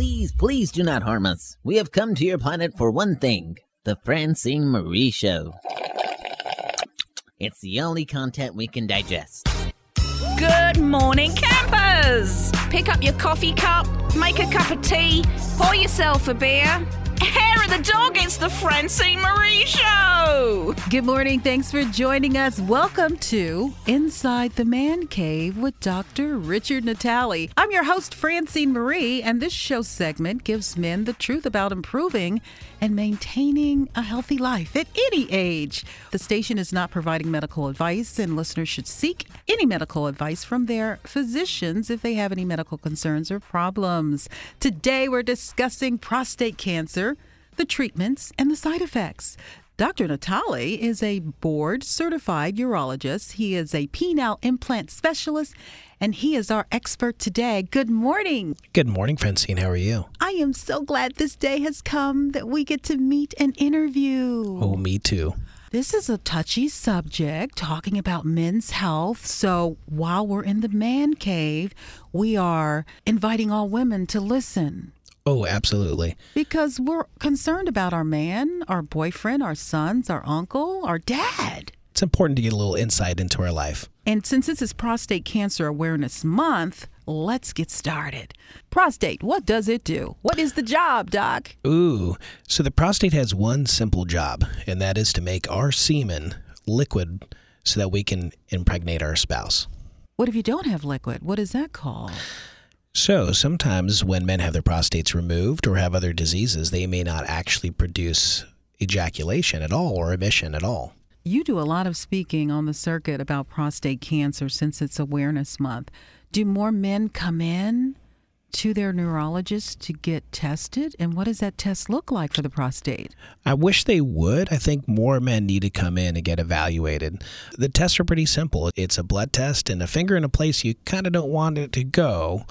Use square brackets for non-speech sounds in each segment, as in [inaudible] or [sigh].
please, please do not harm us. We have come to your planet for one thing the Francene Marie Show. It's the only content we can digest. Good morning, campers! Pick up your coffee cup, make a cup of tea, pour yourself a beer. The dog, it's the Francene Marie Show! Good morning. Thanks for joining us. Welcome to Inside the Man Cave with Dr. Richard Natale. I'm your host, Francene Marie, and this show segment gives men the truth about improving and maintaining a healthy life at any age. The station is not providing medical advice, and listeners should seek any medical advice from their physicians if they have any medical concerns or problems. Today, we're discussing prostate cancer the treatments, and the side effects. Dr. Natale is a board certified urologist. He is a penile implant specialist, and he is our expert today. Good morning. Good morning, Francene. How are you? I am so glad this day has come that we get to meet and interview. Oh, me too. This is a touchy subject, talking about men's health. So while we're in the man cave, we are inviting all women to listen. Oh, absolutely. Because we're concerned about our man, our boyfriend, our sons, our uncle, our dad. It's important to get a little insight into our life. And since this is Prostate Cancer Awareness Month, let's get started. Prostate, what does it do? What is the job, Doc? Ooh, so the prostate has one simple job, and that is to make our semen liquid so that we can impregnate our spouse. What if you don't have liquid? What is that called? So, sometimes when men have their prostates removed or have other diseases, they may not actually produce ejaculation at all or emission at all. You do a lot of speaking on the circuit about prostate cancer since it's Awareness Month. Do more men come in to their urologist to get tested? And what does that test look like for the prostate? I wish they would. I think more men need to come in and get evaluated. The tests are pretty simple it's a blood test and a finger in a place you kind of don't want it to go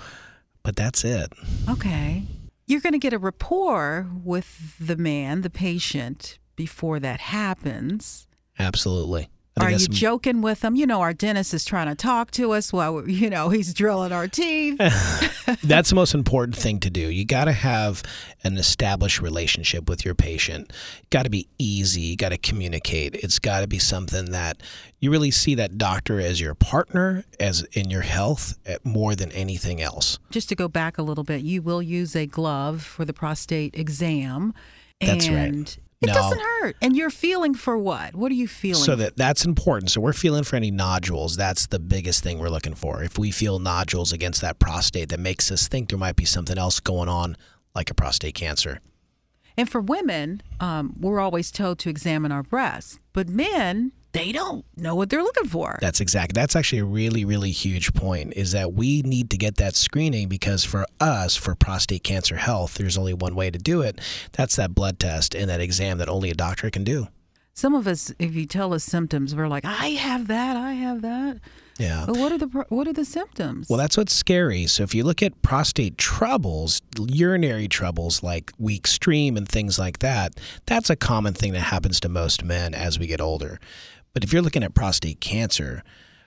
but that's it. Okay. You're going to get a rapport with the man, the patient, before that happens. Absolutely. Are you joking with them? You know, our dentist is trying to talk to us while you know he's drilling our teeth. [laughs] [laughs] That's the most important thing to do. You got to have an established relationship with your patient. Got to be easy. You got to communicate. It's got to be something that you really see that doctor as your partner, as in your health, eh, more than anything else. Just to go back a little bit, you will use a glove for the prostate exam. That's and right. It no. doesn't hurt. And you're feeling for what? What are you feeling? So that that's important. So we're feeling for any nodules. That's the biggest thing we're looking for. If we feel nodules against that prostate that makes us think there might be something else going on like a prostate cancer. And for women, um, we're always told to examine our breasts. But men, they don't know what they're looking for. That's exactly. That's actually a really, really huge point. Is that we need to get that screening because for us, for prostate cancer health, there's only one way to do it. That's that blood test and that exam that only a doctor can do. Some of us, if you tell us symptoms, we're like, I have that, I have that. Yeah. But what are the what are the symptoms? Well, that's what's scary. So if you look at prostate troubles, urinary troubles like weak stream and things like that, that's a common thing that happens to most men as we get older. But if you're looking at prostate cancer,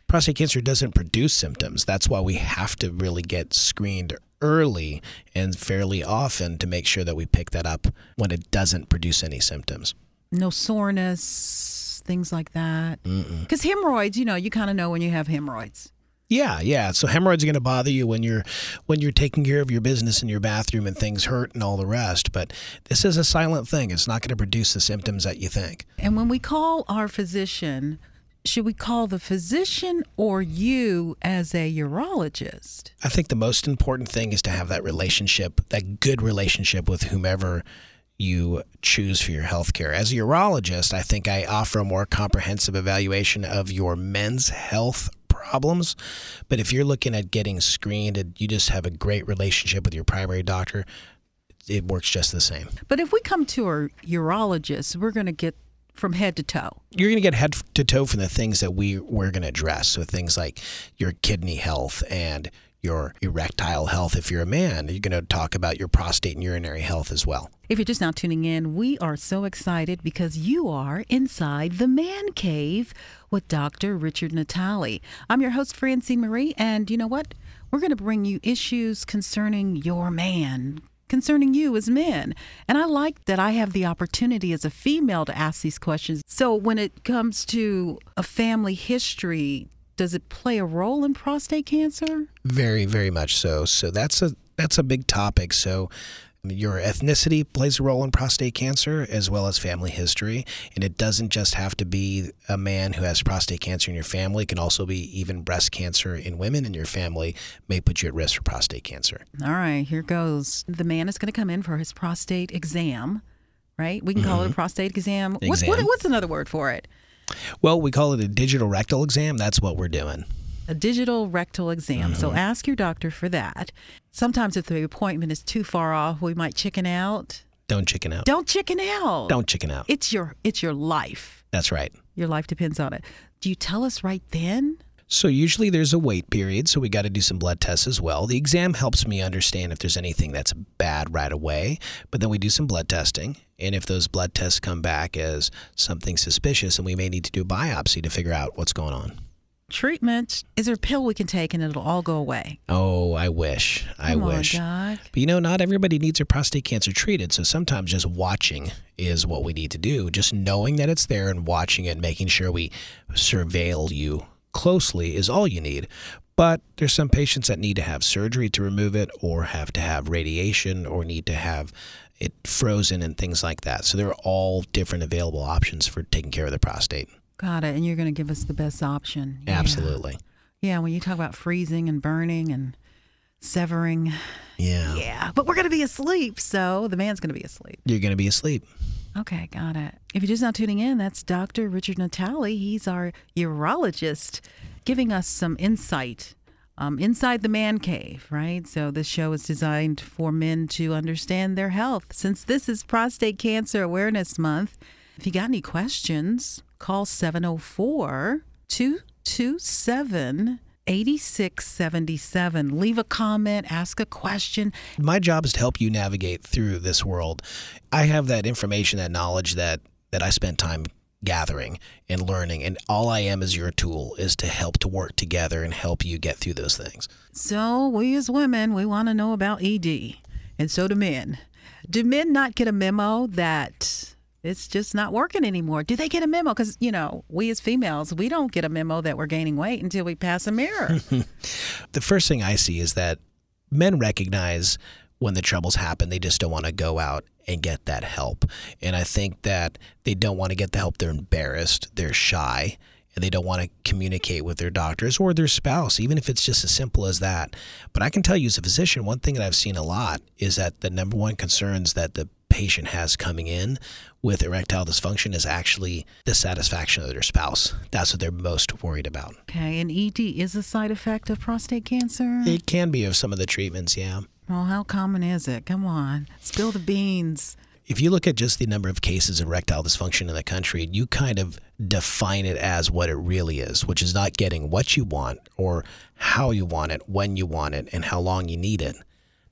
prostate cancer doesn't produce symptoms. That's why we have to really get screened early and fairly often to make sure that we pick that up when it doesn't produce any symptoms. No soreness, things like that. Because hemorrhoids, you know, you kind of know when you have hemorrhoids. Yeah, yeah. So hemorrhoids are going to bother you when you're when you're taking care of your business in your bathroom and things hurt and all the rest. But this is a silent thing. It's not going to produce the symptoms that you think. And when we call our physician, should we call the physician or you as a urologist? I think the most important thing is to have that relationship, that good relationship with whomever you choose for your health care. As a urologist, I think I offer a more comprehensive evaluation of your men's health problems. But if you're looking at getting screened and you just have a great relationship with your primary doctor, it works just the same. But if we come to a urologist, we're going to get from head to toe. You're going to get head to toe from the things that we we're going to address. So things like your kidney health and your erectile health if you're a man. You're going to talk about your prostate and urinary health as well. If you're just now tuning in, we are so excited because you are inside the man cave with Dr. Richard Natale. I'm your host, Francene Marie, and you know what? We're going to bring you issues concerning your man concerning you as men. And I like that I have the opportunity as a female to ask these questions. So when it comes to a family history, does it play a role in prostate cancer? Very, very much so. So that's a that's a big topic. So your ethnicity plays a role in prostate cancer as well as family history. And it doesn't just have to be a man who has prostate cancer in your family. It can also be even breast cancer in women in your family may put you at risk for prostate cancer. All right, here goes. The man is going to come in for his prostate exam, right? We can call it a mm-hmm. prostate exam. What, what, Exam. what's another word for it? Well, we call it a digital rectal exam. That's what we're doing. a digital rectal exam. So mm-hmm. ask your doctor for that. Sometimes if the appointment is too far off, we might chicken out. Don't chicken out. Don't chicken out. Don't chicken out. It's your it's your life. That's right. Your life depends on it. Do you tell us right then? So usually there's a wait period, so we got to do some blood tests as well. The exam helps me understand if there's anything that's bad right away, but then we do some blood testing, and if those blood tests come back as something suspicious, then we may need to do a biopsy to figure out what's going on. Treatment is there a pill we can take and it'll all go away? Oh, I wish. I Come wish. on. But you know, not everybody needs their prostate cancer treated. So sometimes just watching is what we need to do. Just knowing that it's there and watching it, making sure we surveil you closely is all you need. But there's some patients that need to have surgery to remove it or have to have radiation or need to have it frozen and things like that. So there are all different available options for taking care of the prostate. Got it. And you're going to give us the best option. Yeah. Absolutely. Yeah. When you talk about freezing and burning and severing, Yeah. yeah. But we're going to be asleep, so the man's going to be asleep. You're going to be asleep. Okay, got it. If you're just now tuning in, that's Dr. Richard Natale. He's our urologist giving us some insight um, inside the man cave, right? So, this show is designed for men to understand their health. Since this is Prostate Cancer Awareness Month, if you got any questions, call 704 227 8677. Leave a comment, ask a question. my job is to help you navigate through this world. I have that information, that knowledge that that I spent time gathering and learning, and all I am is your tool is to help to work together and help you get through those things. So, we as women, we want to know about ED, and so do men. Do men not get a memo that it's just not working anymore? Do they get a memo? Because, you know, we as females, we don't get a memo that we're gaining weight until we pass a mirror. [laughs] The first thing I see is that men recognize when the troubles happen, they just don't want to go out and get that help. And I think that they don't want to get the help. They're embarrassed, they're shy, and they don't want to communicate with their doctors or their spouse, even if it's just as simple as that. But I can tell you as a physician, one thing that I've seen a lot is that the number one concerns that the patient has coming in with erectile dysfunction is actually the satisfaction of their spouse. That's what they're most worried about. okay, and ED is a side effect of prostate cancer? It can be of some of the treatments, yeah. Well, how common is it? Come on, spill the beans. if you look at just the number of cases of erectile dysfunction in the country, you kind of define it as what it really is, which is not getting what you want or how you want it, when you want it, and how long you need it.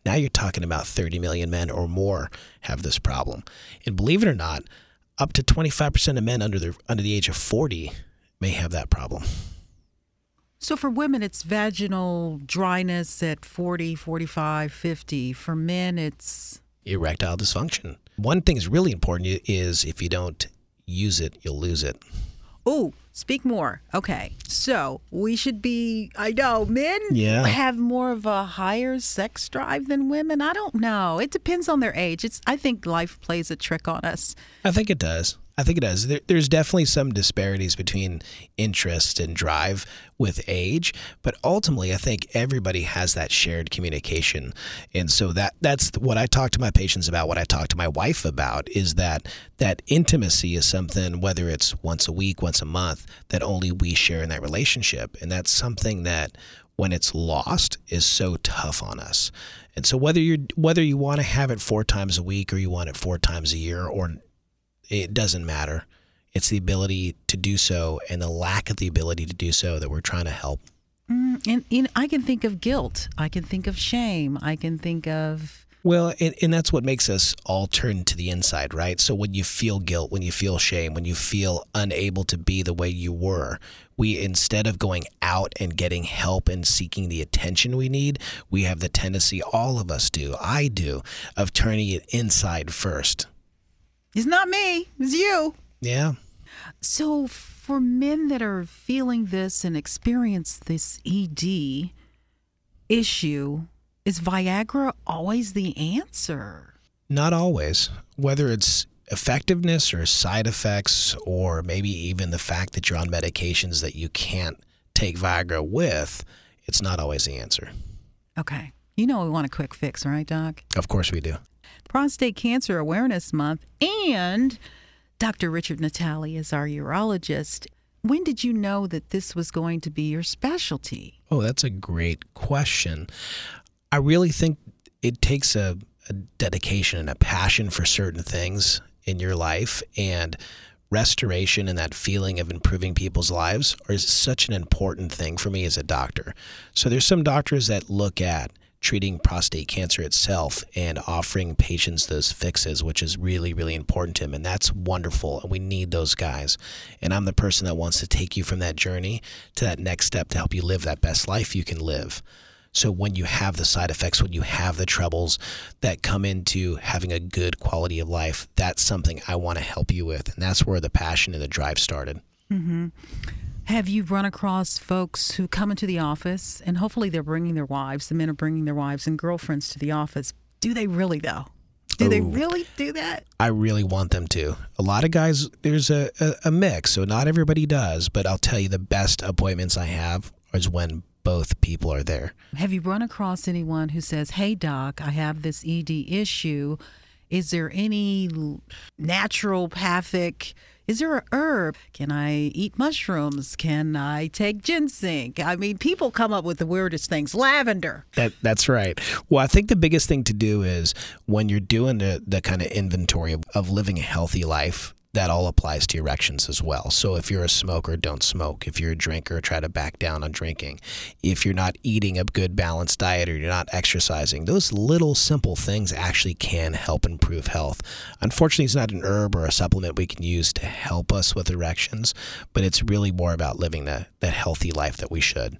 Now you're talking about 30 million men or more have this problem. And believe it or not, up to 25% of men under the under the age of 40 may have that problem. So for women, it's vaginal dryness at 40, 45, 50. For men, it's Erectile dysfunction. One thing is really important is if you don't use it, you'll lose it. Oh, speak more. Okay. So we should be, I know, men Yeah. have more of a higher sex drive than women. I don't know. It depends on their age. It's I think life plays a trick on us. I think it does. I think it does. There, there's definitely some disparities between interest and drive with age, but ultimately, I think everybody has that shared communication, and so that that's what I talk to my patients about. What I talk to my wife about is that that intimacy is something, whether it's once a week, once a month, that only we share in that relationship, and that's something that when it's lost is so tough on us. And so whether you whether you want to have it four times a week or you want it four times a year or it doesn't matter. It's the ability to do so and the lack of the ability to do so that we're trying to help. Mm, and, and I can think of guilt. I can think of shame. I can think of Well, and, and that's what makes us all turn to the inside, right? So when you feel guilt, when you feel shame, when you feel unable to be the way you were, we instead of going out and getting help and seeking the attention we need, we have the tendency, all of us do, I do, of turning it inside first. It's not me, it's you. Yeah. So, for men that are feeling this and experience this ED issue, is Viagra always the answer? Not always. Whether it's effectiveness or side effects, or maybe even the fact that you're on medications that you can't take Viagra with, it's not always the answer. Okay. You know we want a quick fix, right, Doc? Of course we do. Prostate Cancer Awareness Month, and Dr. Richard Natale is our urologist. When did you know that this was going to be your specialty? Oh, that's a great question. I really think it takes a, a dedication and a passion for certain things in your life and restoration and that feeling of improving people's lives is such an important thing for me as a doctor. So there's some doctors that look at treating prostate cancer itself and offering patients those fixes, which is really, really important to him. And that's wonderful. And we need those guys. And I'm the person that wants to take you from that journey to that next step to help you live that best life you can live. So when you have the side effects, when you have the troubles that come into having a good quality of life, that's something I want to help you with. And that's where the passion and the drive started. Mm-hmm. Have you run across folks who come into the office and hopefully they're bringing their wives, the men are bringing their wives and girlfriends to the office? Do they really, though? Do they really do that? I really want them to. A lot of guys, there's a, a, a mix, so not everybody does, but I'll tell you the best appointments I have is when both people are there. Have you run across anyone who says, Hey, doc, I have this ED issue? Is there any naturopathic? Is there a herb? Can I eat mushrooms? Can I take ginseng? I mean, people come up with the weirdest things. Lavender. That that's right. Well, I think the biggest thing to do is when you're doing the, the kind of inventory of, of living a healthy life, that all applies to erections as well. So if you're a smoker, don't smoke. If you're a drinker, try to back down on drinking. If you're not eating a good balanced diet or you're not exercising, those little simple things actually can help improve health. Unfortunately, it's not an herb or a supplement we can use to help us with erections, but it's really more about living the, the healthy life that we should.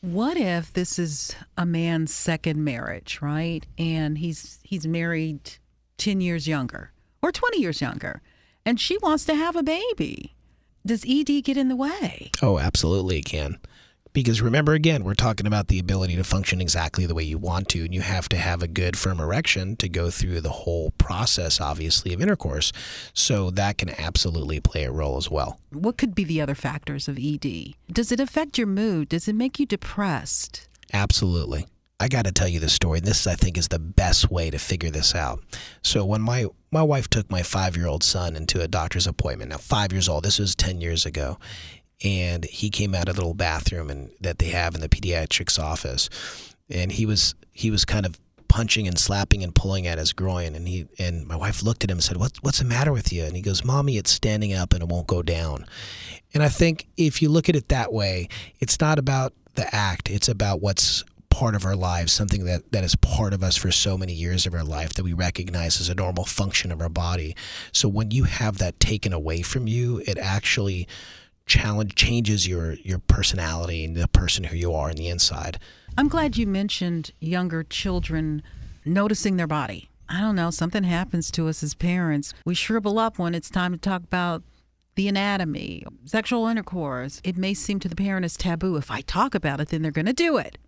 What if this is a man's second marriage, right? And he's he's married 10 years younger or 20 years younger and she wants to have a baby. Does ED get in the way? Oh, absolutely it can. Because remember, again, we're talking about the ability to function exactly the way you want to, and you have to have a good, firm erection to go through the whole process, obviously, of intercourse. So that can absolutely play a role as well. What could be the other factors of ED? Does it affect your mood? Does it make you depressed? Absolutely. I got to tell you this story. This, I think, is the best way to figure this out. So when my my wife took my five year old son into a doctor's appointment. Now, five years old. This was ten years ago, and he came out of the little bathroom and that they have in the pediatrics office, and he was he was kind of punching and slapping and pulling at his groin and he and my wife looked at him and said what what's the matter with you and he goes mommy it's standing up and it won't go down and i think if you look at it that way it's not about the act it's about what's part of our lives, something that, that is part of us for so many years of our life that we recognize as a normal function of our body. So when you have that taken away from you, it actually challenge changes your your personality and the person who you are on the inside. I'm glad you mentioned younger children noticing their body. I don't know, something happens to us as parents. We shrivel up when it's time to talk about the anatomy, sexual intercourse. It may seem to the parent as taboo. If I talk about it, then they're going to do it.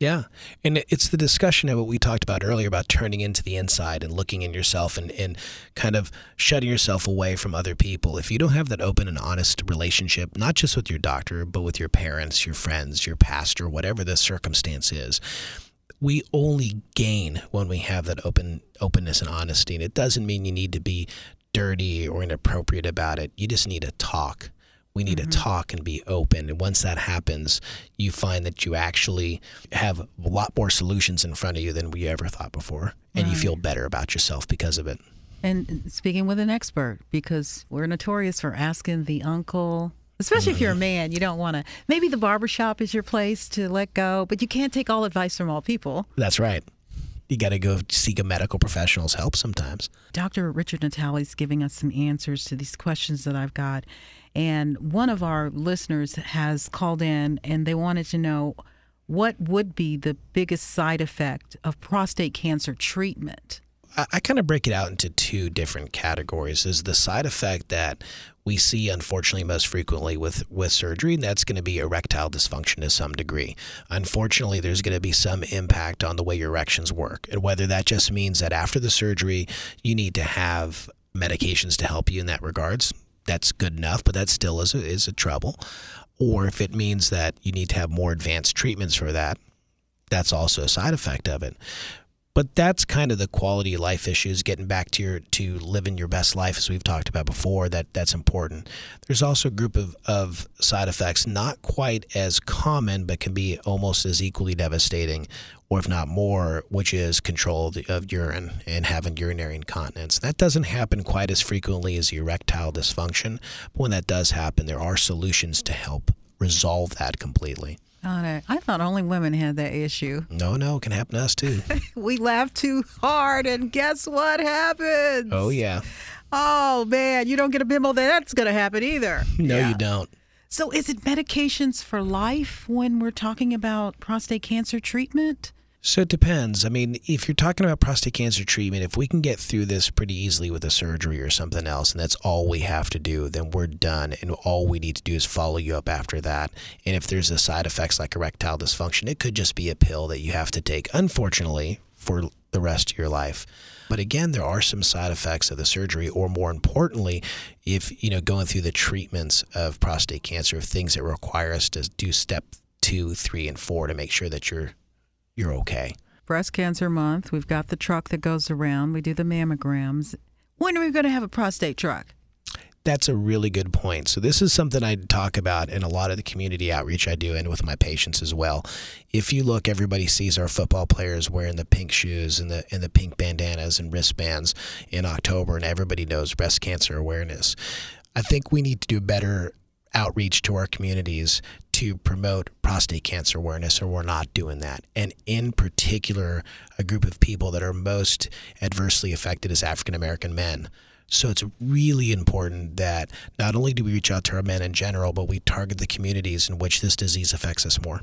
Yeah. And it's the discussion of what we talked about earlier about turning into the inside and looking in yourself and, and kind of shutting yourself away from other people. If you don't have that open and honest relationship, not just with your doctor, but with your parents, your friends, your pastor, whatever the circumstance is, we only gain when we have that open openness and honesty. And it doesn't mean you need to be dirty or inappropriate about it. You just need to talk we need mm-hmm. to talk and be open. And once that happens, you find that you actually have a lot more solutions in front of you than we ever thought before. And right. you feel better about yourself because of it. And speaking with an expert, because we're notorious for asking the uncle, especially if you're a mm-hmm. man, you don't want to. Maybe the barbershop is your place to let go, but you can't take all advice from all people. That's right. you got to go seek a medical professional's help sometimes. Dr. Richard Natale's giving us some answers to these questions that I've got. And one of our listeners has called in and they wanted to know what would be the biggest side effect of prostate cancer treatment? I, kind of break it out into two different categories. Is the side effect that we see unfortunately most frequently with with surgery and that's going to be erectile dysfunction to some degree unfortunately there's going to be some impact on the way your erections work and whether that just means that after the surgery you need to have medications to help you in that regards that's good enough but that still is a, is a trouble. Or if it means that you need to have more advanced treatments for that that's also a side effect of it but that's kind of the quality of life issues getting back to your to living your best life as we've talked about before that that's important. There's also a group of, of side effects not quite as common but can be almost as equally devastating or if not more which is control of, the, of urine and having urinary incontinence. That doesn't happen quite as frequently as erectile dysfunction but when that does happen there are solutions to help resolve that completely I thought only women had that issue. No, no, it can happen to us too. [laughs] we laugh too hard, and guess what happens? Oh, yeah. Oh, man, you don't get a memo that that's going to happen either. [laughs] No, yeah. you don't. So, is it medications for life when we're talking about prostate cancer treatment? So it depends. I mean, if you're talking about prostate cancer treatment, if we can get through this pretty easily with a surgery or something else, and that's all we have to do, then we're done. And all we need to do is follow you up after that. And if there's a side effects like erectile dysfunction, it could just be a pill that you have to take, unfortunately, for the rest of your life. But again, there are some side effects of the surgery, or more importantly, if you know going through the treatments of prostate cancer, of things that require us to do step two, three, and four to make sure that you're you're okay. Breast Cancer Month, we've got the truck that goes around. We do the mammograms. When are we going to have a prostate truck? That's a really good point. So this is something I talk about in a lot of the community outreach I do and with my patients as well. If you look, everybody sees our football players wearing the pink shoes and the and the pink bandanas and wristbands in October and everybody knows breast cancer awareness. I think we need to do better outreach to our communities to promote prostate cancer awareness, or we're not doing that. And in particular, a group of people that are most adversely affected is African American men. So it's really important that not only do we reach out to our men in general, but we target the communities in which this disease affects us more.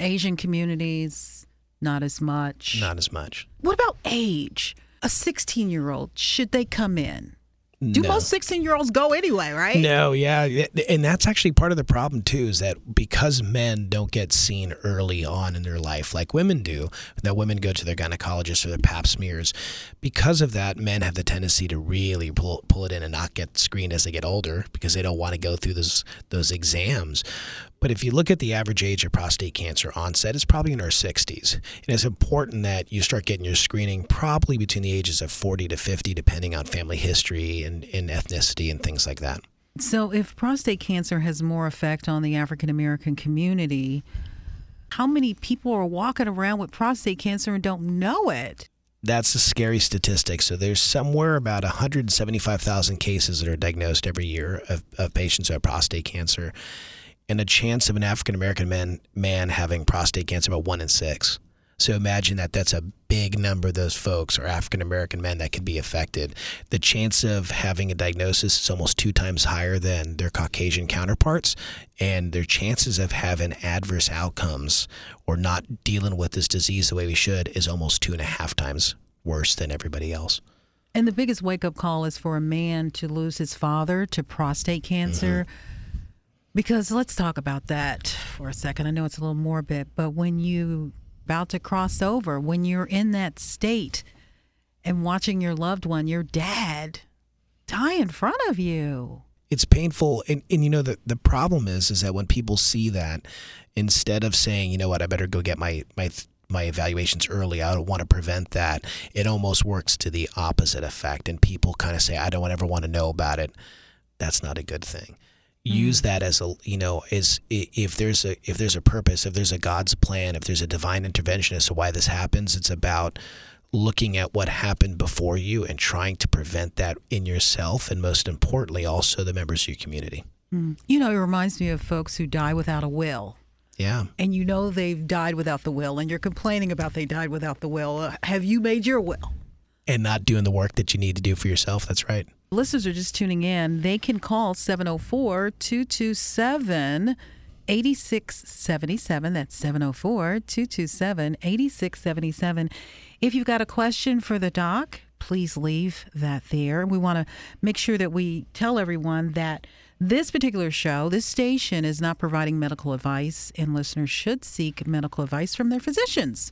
Asian communities, not as much. Not as much. What about age? A 16 year old, should they come in? Do No. most 16 year olds go anyway, right? No, yeah, and that's actually part of the problem too. Is that because men don't get seen early on in their life like women do, that women go to their gynecologist or their Pap smears. Because of that, men have the tendency to really pull, pull it in and not get screened as they get older because they don't want to go through those those exams. But if you look at the average age of prostate cancer onset, it's probably in our 60s. And it's important that you start getting your screening probably between the ages of 40 to 50, depending on family history and, and ethnicity and things like that. So, if prostate cancer has more effect on the African American community, how many people are walking around with prostate cancer and don't know it? That's a scary statistic. So there's somewhere about 175,000 cases that are diagnosed every year of, of patients who have prostate cancer, and a chance of an African American man man having prostate cancer about one in six. So imagine that that's a big number of those folks are African American men that could be affected. The chance of having a diagnosis is almost two times higher than their Caucasian counterparts, and their chances of having adverse outcomes or not dealing with this disease the way we should is almost two and a half times worse than everybody else. And the biggest wake up call is for a man to lose his father to prostate cancer. Mm-hmm. Because let's talk about that for a second. I know it's a little morbid, but when you about to cross over, when you're in that state and watching your loved one, your dad, die in front of you. it's painful and, and you know the, the problem is is that when people see that instead of saying you know what i better go get my my my evaluations early i don't want to prevent that it almost works to the opposite effect and people kind of say i don't ever want to know about it that's not a good thing use that as a you know is if there's a if there's a purpose if there's a god's plan if there's a divine intervention as to why this happens it's about looking at what happened before you and trying to prevent that in yourself and most importantly also the members of your community You know, it reminds me of folks who die without a will. Yeah. and you know they've died without the will and you're complaining about they died without the will. Uh, Have you made your will? And not doing the work that you need to do for yourself. That's right. Listeners are just tuning in. They can call 704 227 8677. That's 704 227 8677. If you've got a question for the doc, please leave that there. We want to make sure that we tell everyone that this particular show, this station, is not providing medical advice, and listeners should seek medical advice from their physicians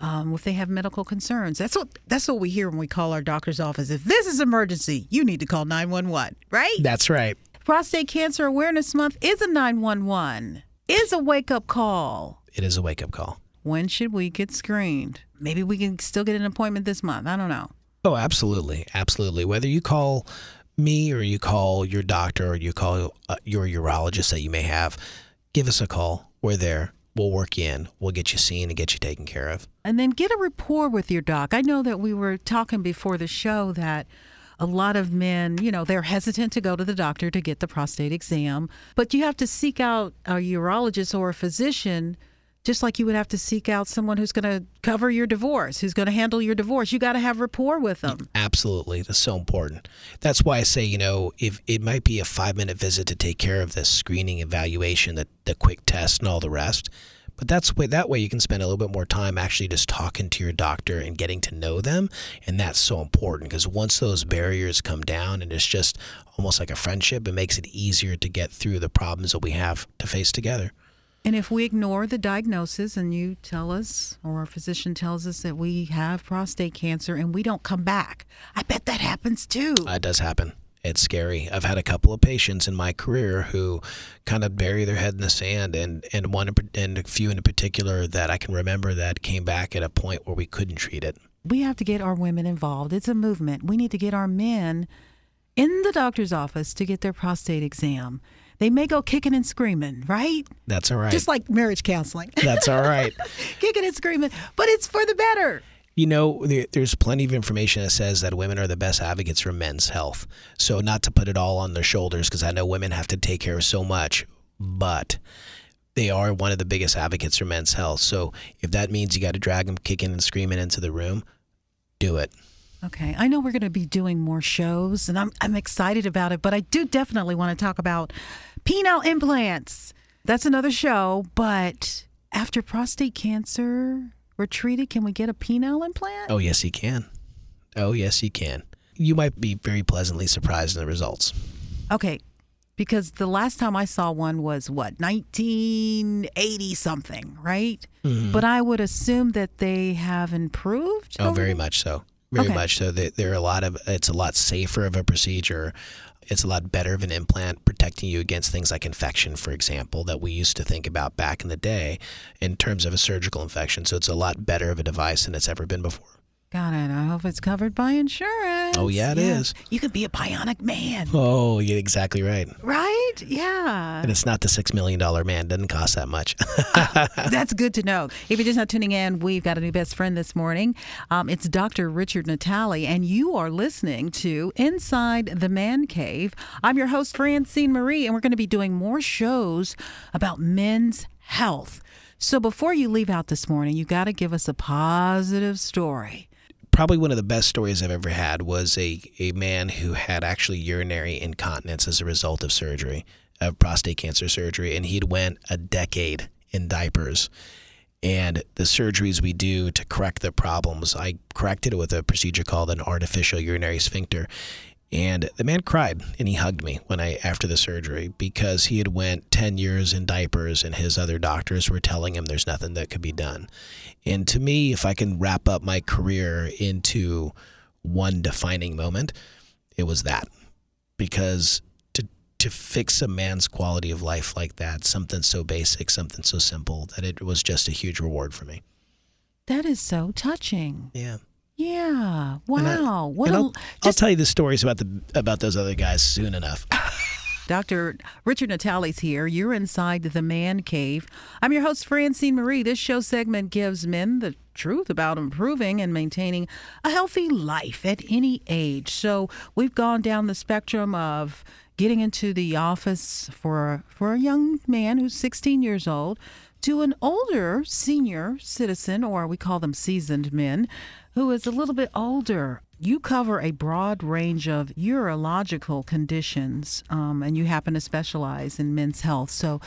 um, if they have medical concerns. That's what that's what we hear when we call our doctor's office. If this is emergency, you need to call 911, right? That's right. Prostate Cancer Awareness Month is a 911. Is a wake-up call. It is a wake up call. When should we get screened? Maybe we can still get an appointment this month. I don't know. Oh, absolutely. Absolutely. Whether you call me or you call your doctor or you call uh, your urologist that you may have, give us a call. We're there. We'll work you in. We'll get you seen and get you taken care of. And then get a rapport with your doc. I know that we were talking before the show that a lot of men, you know, they're hesitant to go to the doctor to get the prostate exam, but you have to seek out a urologist or a physician just like you would have to seek out someone who's going to cover your divorce, who's going to handle your divorce. You got to have rapport with them. Absolutely. That's so important. That's why I say, you know, if it might be a five minute visit to take care of this screening, evaluation, the, the quick test, and all the rest. But that's way, that way you can spend a little bit more time actually just talking to your doctor and getting to know them. And that's so important because once those barriers come down and it's just almost like a friendship, it makes it easier to get through the problems that we have to face together. And if we ignore the diagnosis and you tell us, or our physician tells us that we have prostate cancer and we don't come back, I bet that happens too. Uh, it does happen. It's scary. I've had a couple of patients in my career who kind of bury their head in the sand, and and one and a few in particular that I can remember that came back at a point where we couldn't treat it. we have to get our women involved. It's a movement. We need to get our men in the doctor's office to get their prostate exam. They may go kicking and screaming, right? That's all right. Just like marriage counseling, That's all right. [laughs] kicking and screaming, but it's for the better. You know, there, there's plenty of information that says that women are the best advocates for men's health. So, not to put it all on their shoulders, because I know women have to take care of so much, but they are one of the biggest advocates for men's health. So, if that means you got to drag them kicking and screaming into the room, do it. Okay, I know we're going to be doing more shows, and I'm I'm excited about it. But I do definitely want to talk about penile implants. That's another show. But after prostate cancer we're treated, can we get a penile implant? Oh, yes, you can. Oh, yes, you can. You might be very pleasantly surprised in the results. Okay, because the last time I saw one was what 1980 something, right? Mm-hmm. But I would assume that they have improved. Oh, very the- much so. Very Okay. much so. There, there are a lot of. It's a lot safer of a procedure. It's a lot better of an implant, protecting you against things like infection, for example, that we used to think about back in the day, in terms of a surgical infection. So it's a lot better of a device than it's ever been before. Got it. I hope it's covered by insurance. Oh, yeah, it it is. You could be a bionic man, Oh, you're exactly right. right? Yeah. And it's not the six million dollar man. Doesn't cost that much. [laughs] That's good to know. If you're just not tuning in, we've got a new best friend this morning. Um, it's Dr. Richard Natale, and you are listening to Inside the Man Cave. I'm your host, Francene Marie, and we're going to be doing more shows about men's health. So before you leave out this morning, you got to give us a positive story. Probably one of the best stories I've ever had was a, a man who had actually urinary incontinence as a result of surgery, of prostate cancer surgery, and he'd went a decade in diapers. And the surgeries we do to correct the problems, I corrected it with a procedure called an artificial urinary sphincter. And the man cried and he hugged me when I after the surgery because he had went 10 years in diapers and his other doctors were telling him there's nothing that could be done. And to me, if I can wrap up my career into one defining moment, it was that. Because to to fix a man's quality of life like that, something so basic, something so simple, that it was just a huge reward for me. That is so touching. Yeah. Yeah. And I- Wow. what a, I'll, I'll tell you the stories about the about those other guys soon enough. [laughs] Dr. Richard Natale's here. You're inside the man cave. I'm your host, Francene Marie. This show segment gives men the truth about improving and maintaining a healthy life at any age. So we've gone down the spectrum of getting into the office for for a young man who's 16 years old to an older senior citizen, or we call them seasoned men, who is a little bit older. You cover a broad range of urological conditions, um, and you happen to specialize in men's health. So,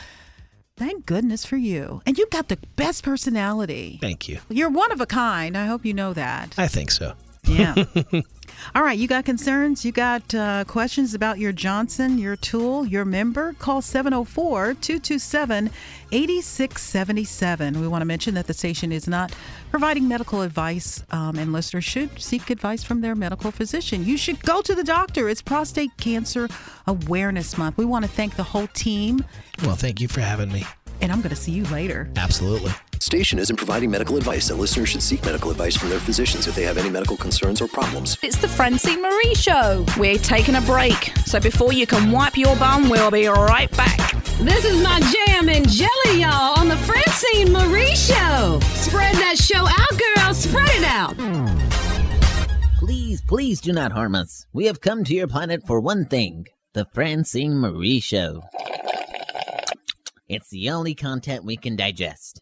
thank goodness for you. And you've got the best personality. Thank you. You're one of a kind. I hope you know that. I think so. Yeah. [laughs] All right, you got concerns? You got uh, questions about your Johnson, your tool, your member? Call 704 227 8677. We want to mention that the station is not providing medical advice, um, and listeners should seek advice from their medical physician. You should go to the doctor. It's Prostate Cancer Awareness Month. We want to thank the whole team, Well, thank you for having me. and I'm going to see you later. Absolutely. Station isn't providing medical advice, that listeners should seek medical advice from their physicians if they have any medical concerns or problems. It's the Francene Marie Show. We're taking a break, so before you can wipe your bum, we'll be right back. This is my jam and jelly, y'all, on the Francene Marie Show. Spread that show out, girl. Spread it out. Please, please do not harm us. We have come to your planet for one thing the Francene Marie Show. It's the only content we can digest.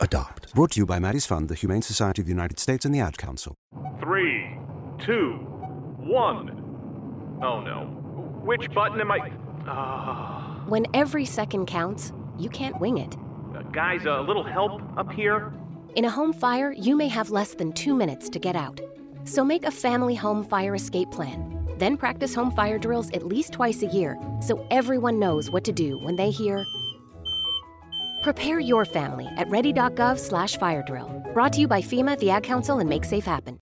Adopt. Brought to you by Maddie's Fund, the Humane Society of the United States, and the Ad Council. Three, two, one. Oh no. Which button am I? Ah. When every second counts, you can't wing it. Uh, guys, a little help up here? In a home fire, you may have less than two minutes to get out. So make a family home fire escape plan. Then practice home fire drills at least twice a year so everyone knows what to do when they hear. Prepare your family at ready.gov slash fire drill. Brought to you by FEMA, the Ad Council, and Make Safe Happen.